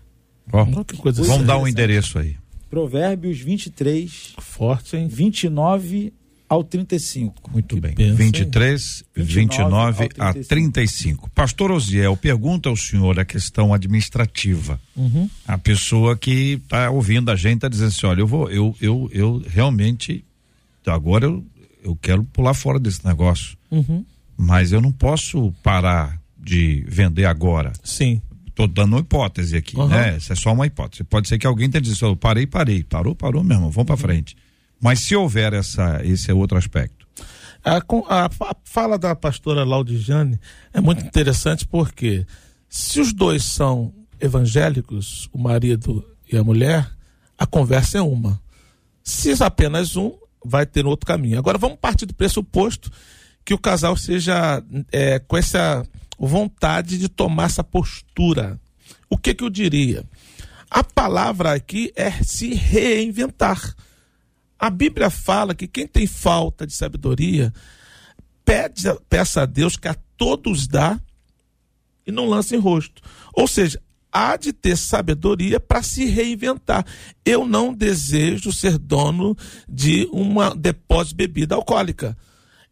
Olha que coisa vamos dar um endereço aí. Provérbios 23, Forte, hein? 29 ao 35. Muito Que bem. bênção, 23, 29 ao a 35. Pastor Osiel, pergunta ao senhor a questão administrativa. Uhum. A pessoa que está ouvindo a gente está dizendo assim: olha, eu vou, eu, eu, eu realmente, agora eu, eu quero pular fora desse negócio. Uhum. Mas eu não posso parar de vender agora. Sim. Estou dando uma hipótese aqui, Uhum. né? Isso é só uma hipótese. Pode ser que alguém tenha dito, eu parei, parei. Parou, parou mesmo, vamos para frente. Mas se houver essa, esse é outro aspecto. A, a fa- fala da pastora Laudijane é muito interessante porque se os dois são evangélicos, o marido e a mulher, a conversa é uma. Se apenas um, vai ter outro caminho. Agora vamos partir do pressuposto que o casal seja é, com essa vontade de tomar essa postura. O que, que eu diria? A palavra aqui é se reinventar. A Bíblia fala que quem tem falta de sabedoria, pede, peça a Deus que a todos dá e não lança em rosto. Ou seja, há de ter sabedoria para se reinventar. Eu não desejo ser dono de uma depósito de bebida alcoólica.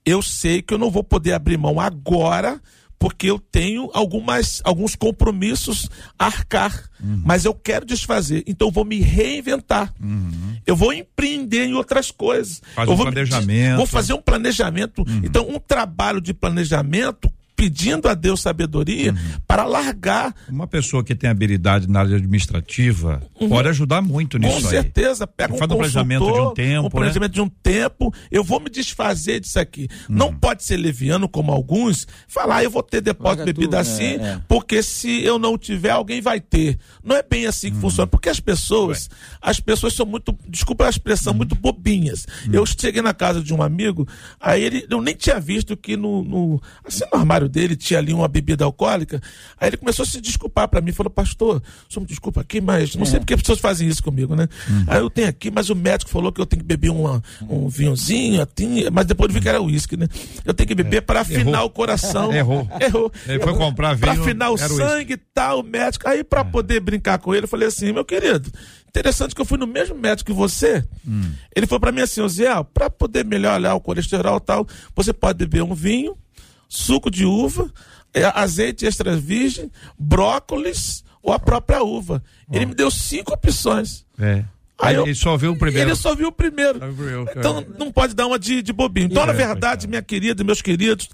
Eu sei que eu não vou poder abrir mão agora porque eu tenho algumas, alguns compromissos a arcar, mas eu quero desfazer, então eu vou me reinventar. Eu vou empreender em outras coisas. Faz eu um vou me- planejamento. Vou fazer um planejamento. Então, um trabalho de planejamento pedindo a Deus sabedoria para largar Uma pessoa que tem habilidade na área administrativa pode ajudar muito nisso Uhum. com aí. certeza, pega um Faz um planejamento de um tempo, um né? planejamento de um tempo, eu vou me desfazer disso aqui. Não pode ser leviano como alguns, falar, "Ah, eu vou ter depósito de bebida tudo, assim, é, é. porque se eu não tiver, alguém vai ter. Não é bem assim que funciona, porque as pessoas, as pessoas são muito, desculpa a expressão, muito bobinhas. Eu cheguei na casa de um amigo, aí ele, eu nem tinha visto que no, no, assim, no armário dele tinha ali uma bebida alcoólica, aí ele começou a se desculpar para mim, falou, pastor, só me desculpa aqui, mas não sei porque as pessoas fazem isso comigo, né? Aí eu tenho aqui, mas o médico falou que eu tenho que beber uma, um vinhozinho, assim, mas depois eu vi que era uísque, né? Eu tenho que beber para afinar Errou. o coração. Errou. Errou. Ele foi comprar Pra vinho, afinar o sangue e tal, o médico. Aí, pra poder brincar com ele, eu falei assim: meu querido, interessante que eu fui no mesmo médico que você. Ele falou pra mim assim: Zé, pra poder melhorar o colesterol e tal, você pode beber um vinho, suco de uva, é, azeite extra virgem, brócolis ou a própria uva. Ele me deu cinco opções. É. Aí eu- ele só viu o primeiro. Ele só viu o primeiro. Viu. Então não pode dar uma de, de bobinho. Então, na É, verdade, minha querida, meus queridos,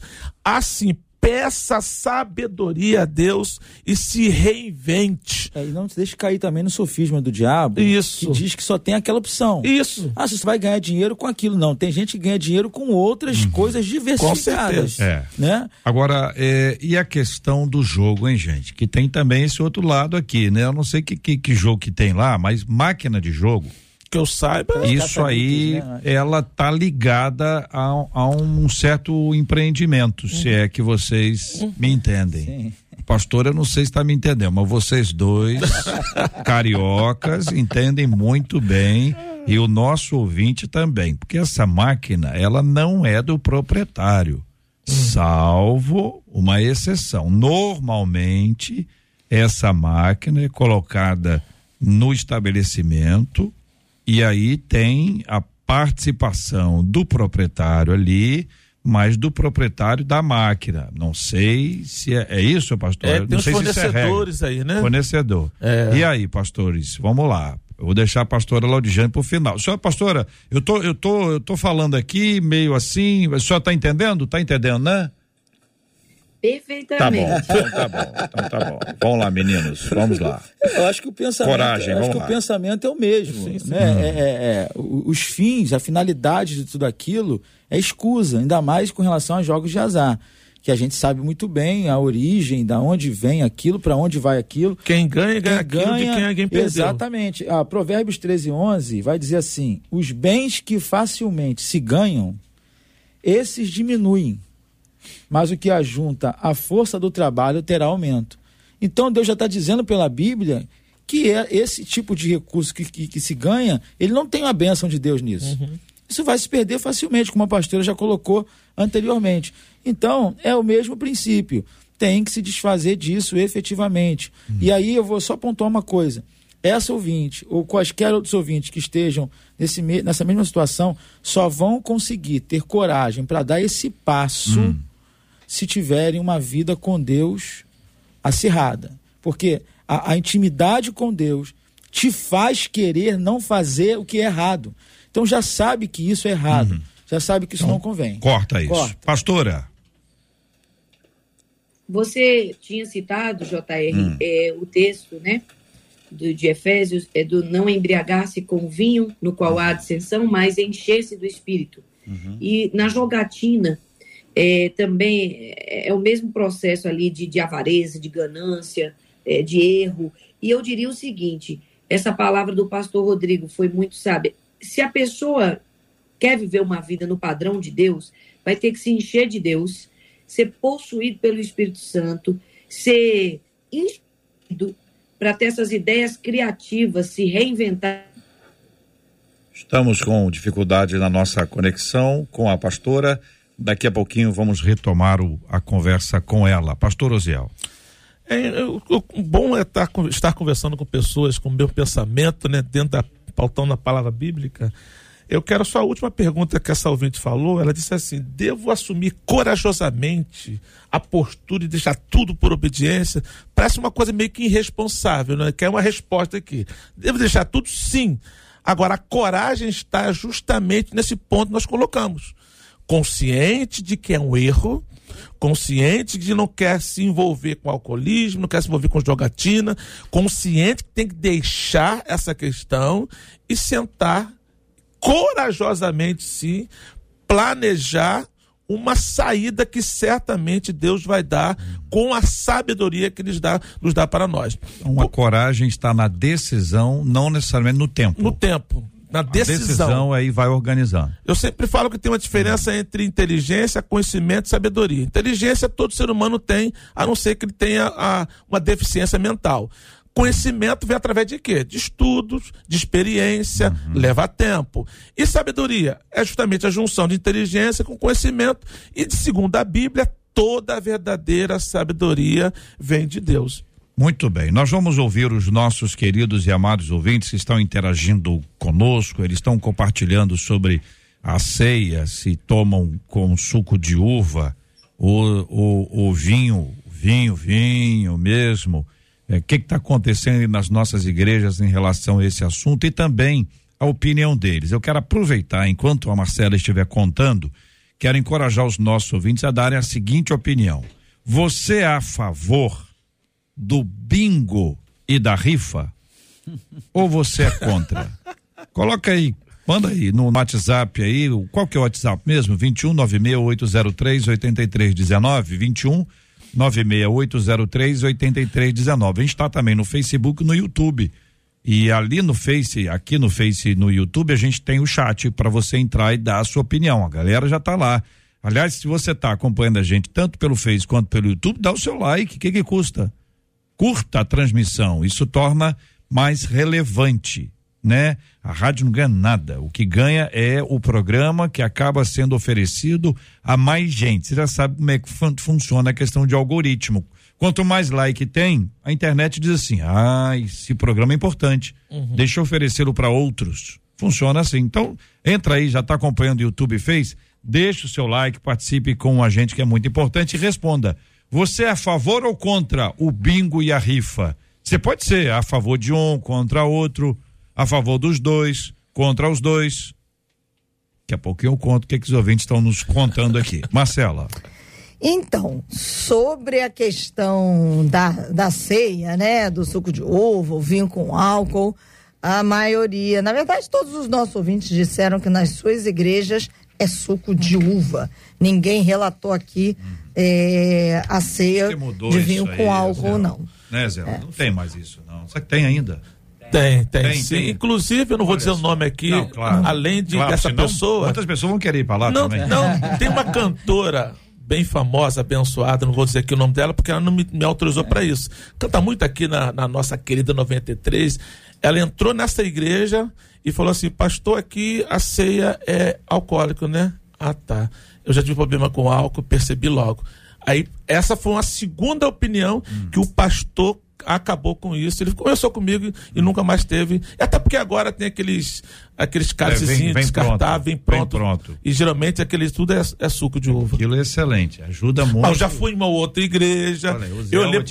assim, peça sabedoria a Deus e se reinvente. É, e não se deixe cair também no sofisma do diabo, Isso. que diz que só tem aquela opção. Isso. Ah, você vai ganhar dinheiro com aquilo. Não, tem gente que ganha dinheiro com outras coisas diversificadas. certeza. É. Né? Agora, é, e a questão do jogo, hein, gente? Que tem também esse outro lado aqui, né? Eu não sei que, que, que jogo que tem lá, mas máquina de jogo, Que eu saiba. isso aí, né? ela tá ligada a, a um certo empreendimento, se é que vocês me entendem. Sim. Pastor, eu não sei se está me entendendo, mas vocês dois, cariocas, entendem muito bem e o nosso ouvinte também, porque essa máquina, ela não é do proprietário, salvo uma exceção. Normalmente, essa máquina é colocada no estabelecimento e aí tem a participação do proprietário ali, mas do proprietário da máquina. Não sei se é, é isso, pastor? É, Não tem os sei se isso é fornecedores aí, né? Fornecedor. É. E aí, pastores, vamos lá. Eu vou deixar a pastora Laudijane pro final. Senhora pastora, eu tô, eu tô, eu tô falando aqui meio assim, a senhora tá entendendo? Tá entendendo, né? Perfeitamente. então tá bom, então tá bom. Vamos lá, meninos, vamos lá. Eu acho que o pensamento, Coragem, eu acho vamos que lá. o pensamento é o mesmo. Né? É, é, é, os fins, a finalidade de tudo aquilo é escusa, ainda mais com relação a jogos de azar. Que a gente sabe muito bem a origem, da onde vem aquilo, para onde vai aquilo. Quem ganha, ganha Quem aquilo de quem alguém perdeu. Exatamente. Ah, Provérbios 13, 11 vai dizer assim: os bens que facilmente se ganham, esses diminuem, mas o que ajunta a força do trabalho terá aumento. Então Deus já está dizendo pela Bíblia que é esse tipo de recurso que, que, que se ganha, ele não tem a bênção de Deus nisso. Isso vai se perder facilmente, como a pastora já colocou anteriormente. Então, é o mesmo princípio. tem que se desfazer disso efetivamente. E aí eu vou só pontuar uma coisa. Essa ouvinte, ou quaisquer outros ouvintes que estejam nesse, nessa mesma situação, só vão conseguir ter coragem para dar esse passo se tiverem uma vida com Deus acirrada. Porque a, a intimidade com Deus te faz querer não fazer o que é errado. Então já sabe que isso é errado. Já sabe que isso não convém. Corta isso. Corta. Pastora, Você tinha citado, JR, é, o texto, né? Do, de Efésios, é do não embriagar-se com vinho, no qual há dissensão, mas encher-se do espírito. E na jogatina, é, também é, é o mesmo processo ali de, de avareza, de ganância, é, de erro. E eu diria o seguinte: essa palavra do pastor Rodrigo foi muito sábia. Se a pessoa quer viver uma vida no padrão de Deus, vai ter que se encher de Deus, ser possuído pelo Espírito Santo, ser instruído para ter essas ideias criativas, se reinventar. estamos com dificuldade na nossa conexão com a pastora. Daqui a pouquinho vamos retomar o- a conversa com ela. Pastor Osiel. É, o bom é estar, con- estar conversando com pessoas com o meu pensamento, né, dentro da pautão na palavra bíblica. Eu quero só a última pergunta que essa ouvinte falou. Ela disse assim: devo assumir corajosamente a postura e deixar tudo por obediência? Parece uma coisa meio que irresponsável, né? Quer uma resposta aqui. Devo deixar tudo? Sim. Agora, a coragem está justamente nesse ponto que nós colocamos. Consciente de que é um erro, consciente de não quer se envolver com alcoolismo, não quer se envolver com jogatina, consciente que tem que deixar essa questão e sentar corajosamente sim, planejar uma saída que certamente Deus vai dar com a sabedoria que nos dá, nos dá para nós. Então, a coragem está na decisão, não necessariamente no tempo. No tempo, na A decisão. decisão aí vai organizando. Eu sempre falo que tem uma diferença entre inteligência, conhecimento e sabedoria. Inteligência todo ser humano tem, a não ser que ele tenha a- uma deficiência mental. Conhecimento vem através de quê? De estudos, de experiência, leva tempo. E sabedoria é justamente a junção de inteligência com conhecimento. E, de segundo a Bíblia, toda a verdadeira sabedoria vem de Deus. Muito bem, nós vamos ouvir os nossos queridos e amados ouvintes que estão interagindo conosco, eles estão compartilhando sobre a ceia, se tomam com suco de uva ou, vinho, vinho, vinho mesmo. O que está acontecendo nas nossas igrejas em relação a esse assunto e também a opinião deles. Eu quero aproveitar, enquanto a Marcela estiver contando, quero encorajar os nossos ouvintes a darem a seguinte opinião. Você é a favor do bingo e da rifa? Ou você é contra? Coloca aí, manda aí no WhatsApp aí, qual que é o WhatsApp mesmo? 21 96803 8319, 21 96803 8319. A gente está também no Facebook e no YouTube. E ali no Face, aqui no Face e no YouTube, a gente tem o chat para você entrar e dar a sua opinião. A galera já tá lá. Aliás, se você está acompanhando a gente tanto pelo Face quanto pelo YouTube, dá o seu like. O que que custa? Curta a transmissão, isso torna mais relevante, né? A rádio não ganha nada, o que ganha é o programa que acaba sendo oferecido a mais gente. Você já sabe como é que fun funciona a questão de algoritmo. Quanto mais like tem, a internet diz assim: ah, esse programa é importante, deixa eu oferecê-lo para outros. Funciona assim. Então, entra aí, já está acompanhando o YouTube fez, deixa o seu like, participe com a gente que é muito importante e responda. Você é a favor ou contra o bingo e a rifa? Você pode ser a favor de um, contra outro, a favor dos dois, contra os dois. Daqui a pouquinho eu conto o que, que os ouvintes estão nos contando aqui. Marcela. Então, sobre a questão da, da ceia, né? Do suco de ovo, vinho com álcool, a maioria, na verdade, todos os nossos ouvintes disseram que nas suas igrejas é suco de uva. Ninguém relatou aqui eh, a ceia de vinho aí, com álcool, Zé? não. Né, Zé? Não tem mais isso, não. Só que tem ainda. Tem, tem, Tem, sim. tem. Inclusive, eu não vou dizer o nome aqui, Não, claro. além de, Claro, dessa senão pessoa. Outras pessoas vão querer ir para lá Não, também. não, tem uma cantora bem famosa, abençoada, não vou dizer aqui o nome dela, porque ela não me, me autorizou para isso. Canta muito aqui na, na nossa querida 93. Ela entrou nessa igreja e falou assim: Pastor, aqui a ceia é alcoólico, né? Ah, tá. Eu já tive problema com álcool, percebi logo. Aí, essa foi uma segunda opinião Hum. que o pastor acabou com isso. Ele começou comigo e nunca mais teve. Até porque agora tem aqueles aqueles cálicezinhos É, descartáveis, vem pronto, pronto. E geralmente aquele tudo é, é suco de uva. Aquilo é excelente, ajuda muito. Mas eu já fui em uma outra igreja. Olha, eu lembro.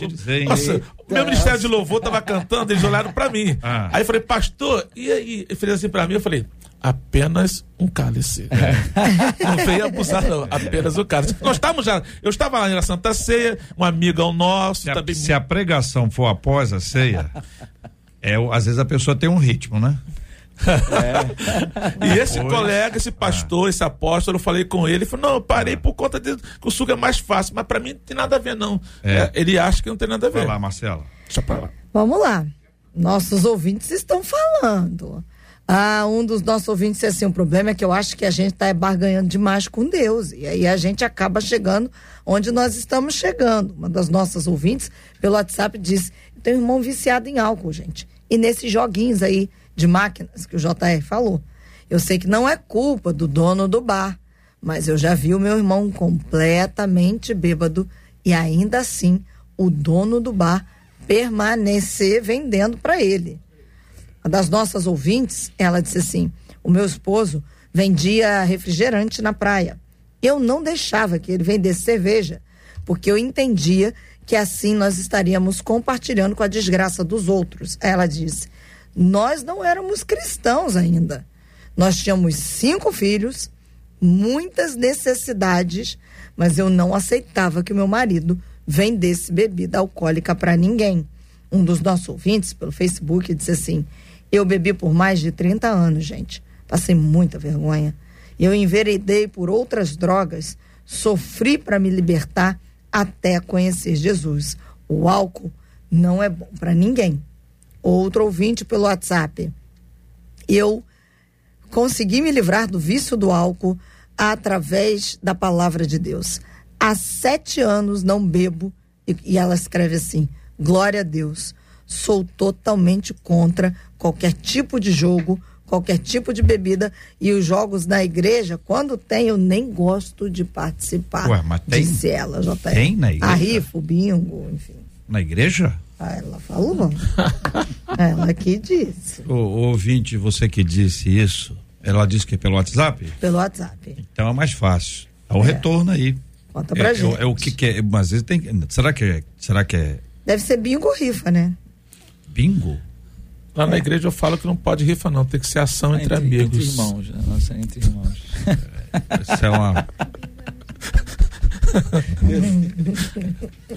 Nossa, o meu ministério de louvor tava cantando, eles olharam pra mim. Ah. Aí eu falei, pastor, e aí? Ele fez assim pra mim, eu falei, apenas um cálice. não veio abusar, não. Apenas um cálice. Nós estávamos já. Eu estava lá na Santa Ceia, um amigão nosso, Se a, também. se a pregação for após a ceia, é, o- às vezes a pessoa tem um ritmo, né? E esse Depois- colega, esse pastor, esse apóstolo, eu falei com ele, ele falou, não, eu parei por conta de que o suco é mais fácil, mas pra mim não tem nada a ver, não. É. É, ele acha que não tem nada a Vai ver. lá, Marcela. Deixa pra lá. Vamos lá. Nossos ouvintes estão falando. Ah, um dos nossos ouvintes disse assim: o problema é que eu acho que a gente está barganhando demais com Deus. E aí a gente acaba chegando onde nós estamos chegando. Uma das nossas ouvintes, pelo WhatsApp, disse: tenho um irmão viciado em álcool, gente. E nesses joguinhos aí de máquinas que o JR falou. Eu sei que não é culpa do dono do bar, mas eu já vi o meu irmão completamente bêbado e ainda assim o dono do bar permanecer vendendo para ele. Uma das nossas ouvintes, ela disse assim: o meu esposo vendia refrigerante na praia. Eu não deixava que ele vendesse cerveja, porque eu entendia que assim nós estaríamos compartilhando com a desgraça dos outros. Ela disse: nós não éramos cristãos ainda. Nós tínhamos cinco filhos, muitas necessidades, mas eu não aceitava que meu marido vendesse bebida alcoólica para ninguém. Um dos nossos ouvintes pelo Facebook disse assim: Eu bebi por mais de 30 anos, gente. Passei muita vergonha. Eu enveredei por outras drogas, sofri para me libertar até conhecer Jesus. O álcool não é bom para ninguém. Outro ouvinte pelo WhatsApp. Eu consegui me livrar do vício do álcool através da palavra de Deus. Há sete anos não bebo, e, ela escreve assim: glória a Deus, sou totalmente contra qualquer tipo de jogo, qualquer tipo de bebida, e os jogos na igreja, quando tem, eu nem gosto de participar. Ué, mas tem- Disse ela, JR. tem na igreja? A rifa, o bingo, enfim. Na igreja? Ah, ela falou. ela que disse, O, ouvinte, você que disse isso, ela disse que é pelo WhatsApp? pelo WhatsApp. Então é mais fácil. É o retorno aí. Conta pra é, gente. é, é o que, que é, mas às vezes tem. Será que é, será que é Deve ser bingo ou rifa, né? Bingo? Lá na igreja eu falo que não pode rifa, não. Tem que ser ação entre, amigos. Entre irmãos, né? Nossa, entre irmãos. Isso é uma.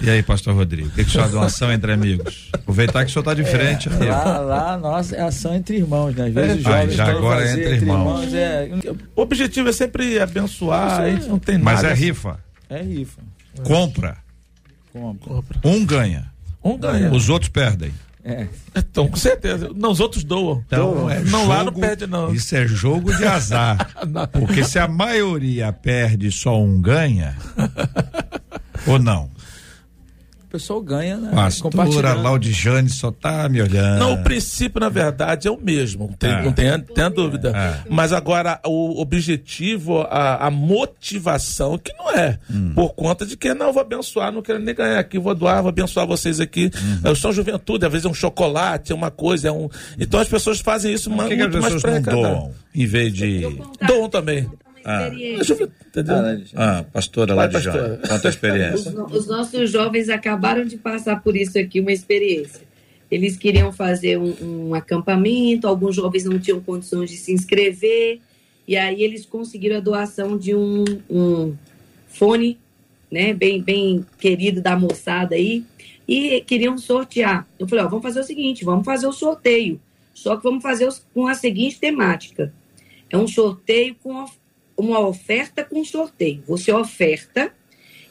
e aí, pastor Rodrigo, o que, que o senhor de uma ação entre amigos? Aproveitar que o senhor está de frente aí. ó. Lá, lá, nossa, é ação entre irmãos, né? Às vezes Ah, jovens já agora é entre irmãos. é, O objetivo é sempre abençoar, a gente não tem Mas nada. é rifa. é rifa. Compra. Compra. Um ganha. Um ganha. Os outros perdem. É. Então, com certeza. Não, os outros doam. Então, é não, lá não jogo- perde, não. Isso é jogo de azar. Porque se a maioria perde só um ganha, ou não? O pessoal ganha, né? Pastora. Laudijane só tá me olhando. Não, o princípio, na verdade, é o mesmo. Tem, É. Não tem, tem a dúvida. É. Mas agora, o objetivo, a, a motivação, que não é. Por conta de que, não, eu vou abençoar, não quero nem ganhar aqui, vou doar, vou abençoar vocês aqui. Eu sou juventude, às vezes é um chocolate, é uma coisa, é um. Então as pessoas fazem isso Por ma- que, que as muito mais pessoas pra não doam em vez de. Doam também. Ah. Juve- Entendeu? Ah, pastora Vai, Laudijane, pastora. conta a Os, experiência. no- os nossos jovens acabaram de passar por isso aqui, uma experiência. Eles queriam fazer um, um acampamento, alguns jovens não tinham condições de se inscrever, e aí eles conseguiram a doação de um, um fone, né, bem, bem querido da moçada aí, e queriam sortear. Eu falei, ó, vamos fazer o seguinte, vamos fazer o sorteio, só que vamos fazer os- com a seguinte temática. É um sorteio com uma oferta com sorteio. Você oferta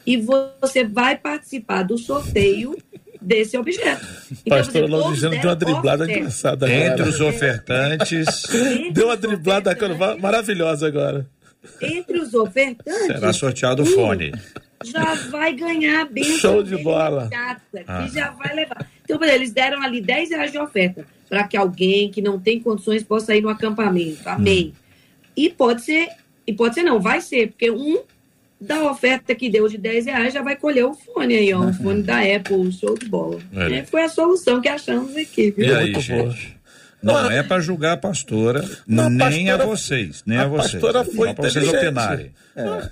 e você vai participar do sorteio desse objeto. Então, Pastora você, todos Laudijane deu uma driblada oferta. engraçada Entre os ofertantes, Entre Deu uma driblada maravilhosa agora. Entre os ofertantes, será sorteado o fone. já vai ganhar a bênção Show de bola. que Ah. já vai levar. Então, eles deram ali 10 reais de oferta para que alguém que não tem condições possa ir no acampamento. Amém. Hum. E pode ser, e pode ser não, vai ser, porque um da oferta que deu de 10 reais, já vai colher o fone aí, ó. O fone da Apple, show de bola. É. É, foi a solução que achamos aqui. viu? E aí, muito boa. gente? Não é para julgar a pastora, Não, a nem a pastora- vocês, nem a a, vocês. pastora foi Só para vocês opinarem. É,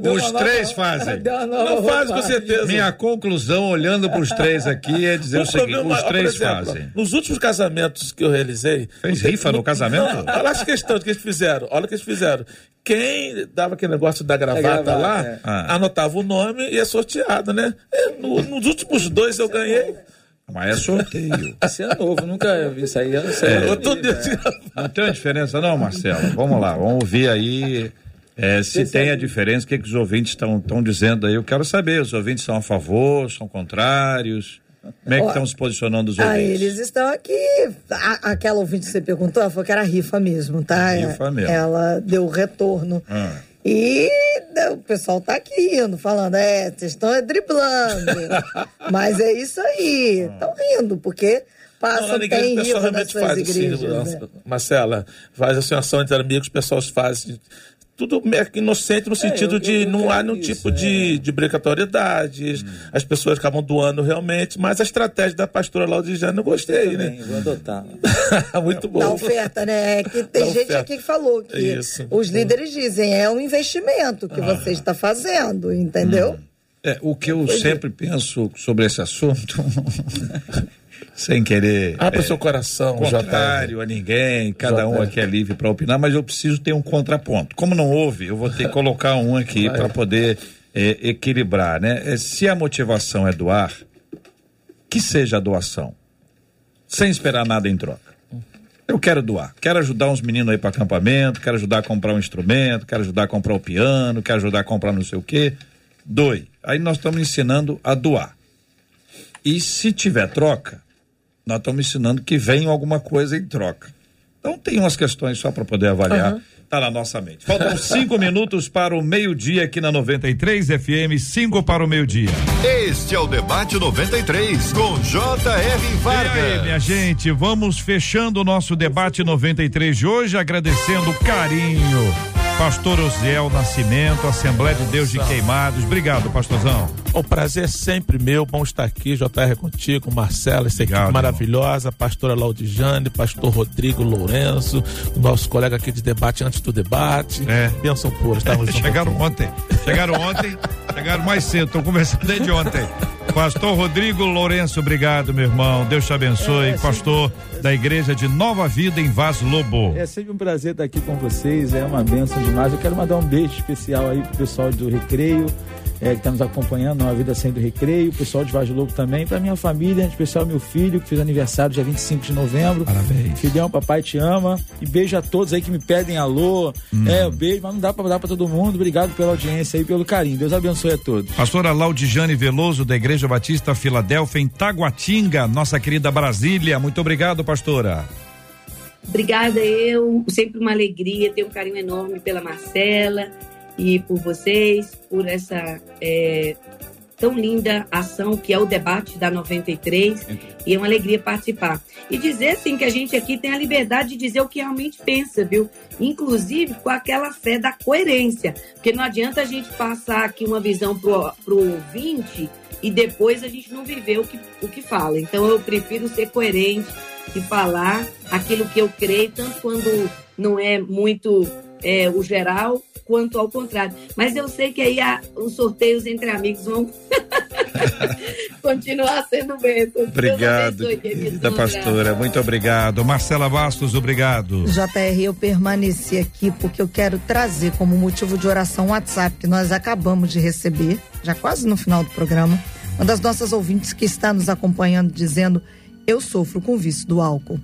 deu Os uma nova- três fazem. Não faz, com certeza. Minha conclusão, olhando para os três aqui, é dizer o, seguinte: problema- os por três exemplo, fazem. Nos últimos casamentos que eu realizei. Fez rifa no casamento? Não, olha as questões que eles fizeram. Olha o que eles fizeram. Quem dava aquele negócio da gravata, gravata, lá, é. Ah. anotava o nome e é sorteado, né? E no- nos últimos dois eu ganhei. Mas é sorteio. Isso é novo, nunca vi isso aí. Eu não sei. É. Eu tô Não tem uma diferença, não, Marcelo? Vamos lá, vamos ouvir aí. é, se tem a diferença, o que, que os ouvintes estão dizendo aí? Eu quero saber. Os ouvintes são a favor, são contrários? Como é que estão se posicionando os Ah, ouvintes? eles estão aqui. A- aquela ouvinte que você perguntou, ela falou que era rifa mesmo, tá? Rifa mesmo. Ela deu o retorno. Ah. E o pessoal tá aqui rindo, falando, é, vocês estão driblando. Mas é isso aí. Estão rindo, porque passa, Não, na igreja tem o pessoal rifa nas suas faz assim, igrejas. né? Marcela, faz assim, ação entre amigos, o pessoal faz tudo inocente no sentido eu- de eu não há nenhum isso, tipo é. de, de obrigatoriedade, as pessoas acabam doando realmente, mas a estratégia da pastora Laudijana eu gostei, Também, né? vou adotar. Muito Da bom. oferta, né? É que tem Da gente oferta. aqui que falou que Isso. os líderes dizem, é um investimento que você está fazendo, entendeu? É, o que eu sempre penso sobre esse assunto, sem querer. Abre é, o seu coração, contrário a ninguém, cada um aqui é livre para opinar, mas eu preciso ter um contraponto. Como não houve, eu vou ter que colocar um aqui para poder é, equilibrar, né? É, se a motivação é doar, que seja a doação, sem esperar nada em troca. Eu quero doar, quero ajudar uns meninos aí para acampamento, quero ajudar a comprar um instrumento, quero ajudar a comprar o piano, quero ajudar a comprar não sei o quê. Doe. Aí nós estamos ensinando a doar. E se tiver troca, nós estamos ensinando que vem alguma coisa em troca. Então tem umas questões só para poder avaliar. Tá na nossa mente. Faltam cinco minutos para o meio-dia aqui na 93 FM, cinco para o meio-dia. Este é o Debate 93, com J.R. E Vargas. aí, minha gente, vamos fechando o nosso debate 93 de hoje, agradecendo o carinho. Pastor Osiel Nascimento, Assembleia de Deus de Queimados. Obrigado, pastorzão. O prazer é sempre meu, bom estar aqui, JR contigo, Marcela, essa equipe Obrigado, maravilhosa, pastora Laudijane, pastor Rodrigo Lourenço, nosso colega aqui de debate antes do debate. É. Bênção pura, estamos. Chegaram ontem. Chegaram ontem, chegaram mais cedo. Estou conversando desde ontem. Pastor Rodrigo Lourenço, obrigado, meu irmão. Deus te abençoe. É, sim. Pastor da Igreja de Nova Vida em Vaz Lobo. É sempre um prazer estar aqui com vocês, é uma bênção demais. Eu quero mandar um beijo especial aí pro pessoal do Recreio, é, que está nos acompanhando, uma vida sem do Recreio, o pessoal de Vaz Lobo também, para minha família, em especial meu filho, que fez aniversário dia 25 de novembro. Parabéns. Filhão, papai te ama. E beijo a todos aí que me pedem alô. Hum. É, beijo, mas não dá para dar para todo mundo. Obrigado pela audiência aí, pelo carinho. Deus abençoe a todos. Pastora Laudijane Veloso, da Igreja Batista Filadélfia, em Taguatinga, nossa querida Brasília. Muito obrigado, pastora. Obrigada, eu. Sempre uma alegria, tenho um carinho enorme pela Marcela e por vocês, por essa é, tão linda ação que é o debate da 93. E é uma alegria participar. E dizer, assim, que a gente aqui tem a liberdade de dizer o que realmente pensa, viu? Inclusive com aquela fé da coerência. Porque não adianta a gente passar aqui uma visão pro, pro ouvinte e depois a gente não viver o que, o que fala. Então eu prefiro ser coerente e falar aquilo que eu creio, tanto quando não é muito é, o geral, quanto ao contrário. Mas eu sei que aí a- os sorteios entre amigos vão continuar sendo. Deus Obrigado, abraço. pastora. Muito obrigado. Marcela Bastos, obrigado. JR, eu permaneci aqui porque eu quero trazer como motivo de oração um WhatsApp que nós acabamos de receber, já quase no final do programa, uma das nossas ouvintes que está nos acompanhando dizendo: Eu sofro com o vício do álcool.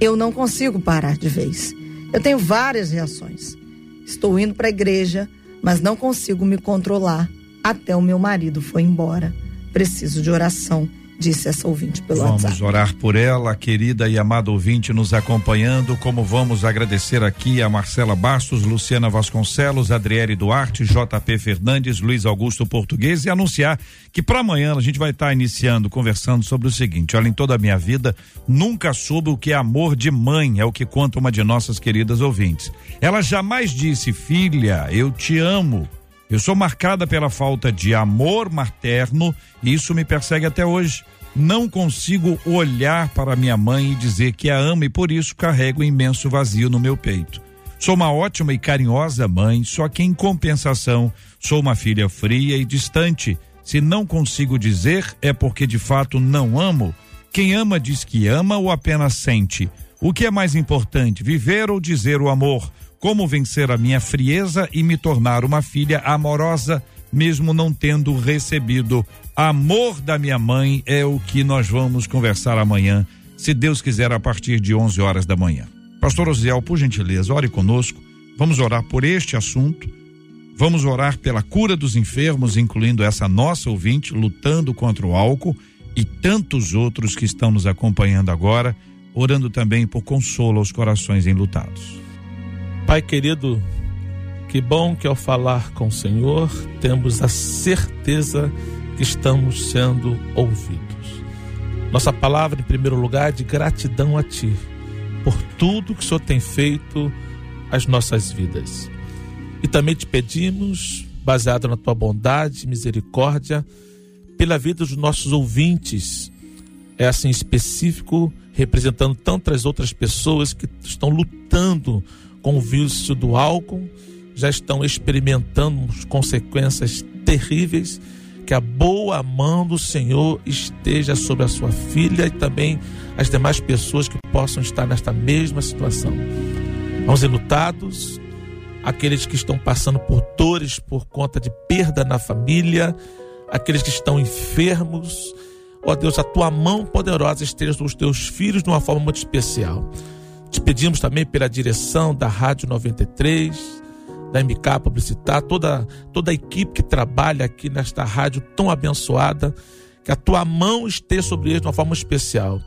Eu não consigo parar de vez. Eu tenho várias reações. Estou indo para a igreja, mas não consigo me controlar. Até o meu marido foi embora. Preciso de oração disse essa ouvinte pelo Vamos WhatsApp. orar por ela, querida e amada ouvinte nos acompanhando, como vamos agradecer aqui a Marcela Bastos, Luciana Vasconcelos, Adriele Duarte, JP Fernandes, Luiz Augusto Português e anunciar que para amanhã a gente vai estar iniciando, conversando sobre o seguinte, olha, em toda a minha vida nunca soube o que é amor de mãe, é o que conta uma de nossas queridas ouvintes. Ela jamais disse, filha, eu te amo. Eu sou marcada pela falta de amor materno e isso me persegue até hoje. Não consigo olhar para minha mãe e dizer que a amo e por isso carrego um imenso vazio no meu peito. Sou uma ótima e carinhosa mãe, só que em compensação sou uma filha fria e distante. Se não consigo dizer, é porque de fato não amo. Quem ama diz que ama ou apenas sente. O que é mais importante, viver ou dizer o amor? Como vencer a minha frieza e me tornar uma filha amorosa, mesmo não tendo recebido amor da minha mãe? É o que nós vamos conversar amanhã, se Deus quiser, a partir de 11 horas da manhã. Pastor Osiel, por gentileza, ore conosco. Vamos orar por este assunto. Vamos orar pela cura dos enfermos, incluindo essa nossa ouvinte lutando contra o álcool e tantos outros que estão nos acompanhando agora, orando também por consolo aos corações enlutados. Pai querido, que bom que ao falar com o Senhor temos a certeza que estamos sendo ouvidos. Nossa palavra, em primeiro lugar, é de gratidão a Ti por tudo que o Senhor tem feito às nossas vidas. E também te pedimos, baseado na Tua bondade e misericórdia, pela vida dos nossos ouvintes, é assim específico, representando tantas outras pessoas que estão lutando com o vício do álcool, já estão experimentando consequências terríveis. Que a boa mão do Senhor esteja sobre a sua filha e também as demais pessoas que possam estar nesta mesma situação. Aos enlutados, aqueles que estão passando por dores por conta de perda na família, aqueles que estão enfermos, ó Deus, a tua mão poderosa esteja sobre os teus filhos de uma forma muito especial. Te pedimos também pela direção da Rádio 93, da MK Publicitar, toda, toda a equipe que trabalha aqui nesta rádio tão abençoada, que a tua mão esteja sobre eles de uma forma especial.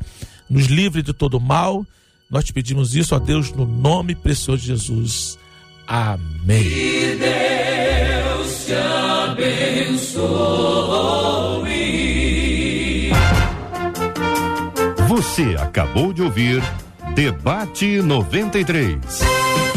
Nos livre de todo mal, nós te pedimos isso, ó Deus, no nome precioso de Jesus. Amém. Que Deus te abençoe. Você acabou de ouvir Debate 93.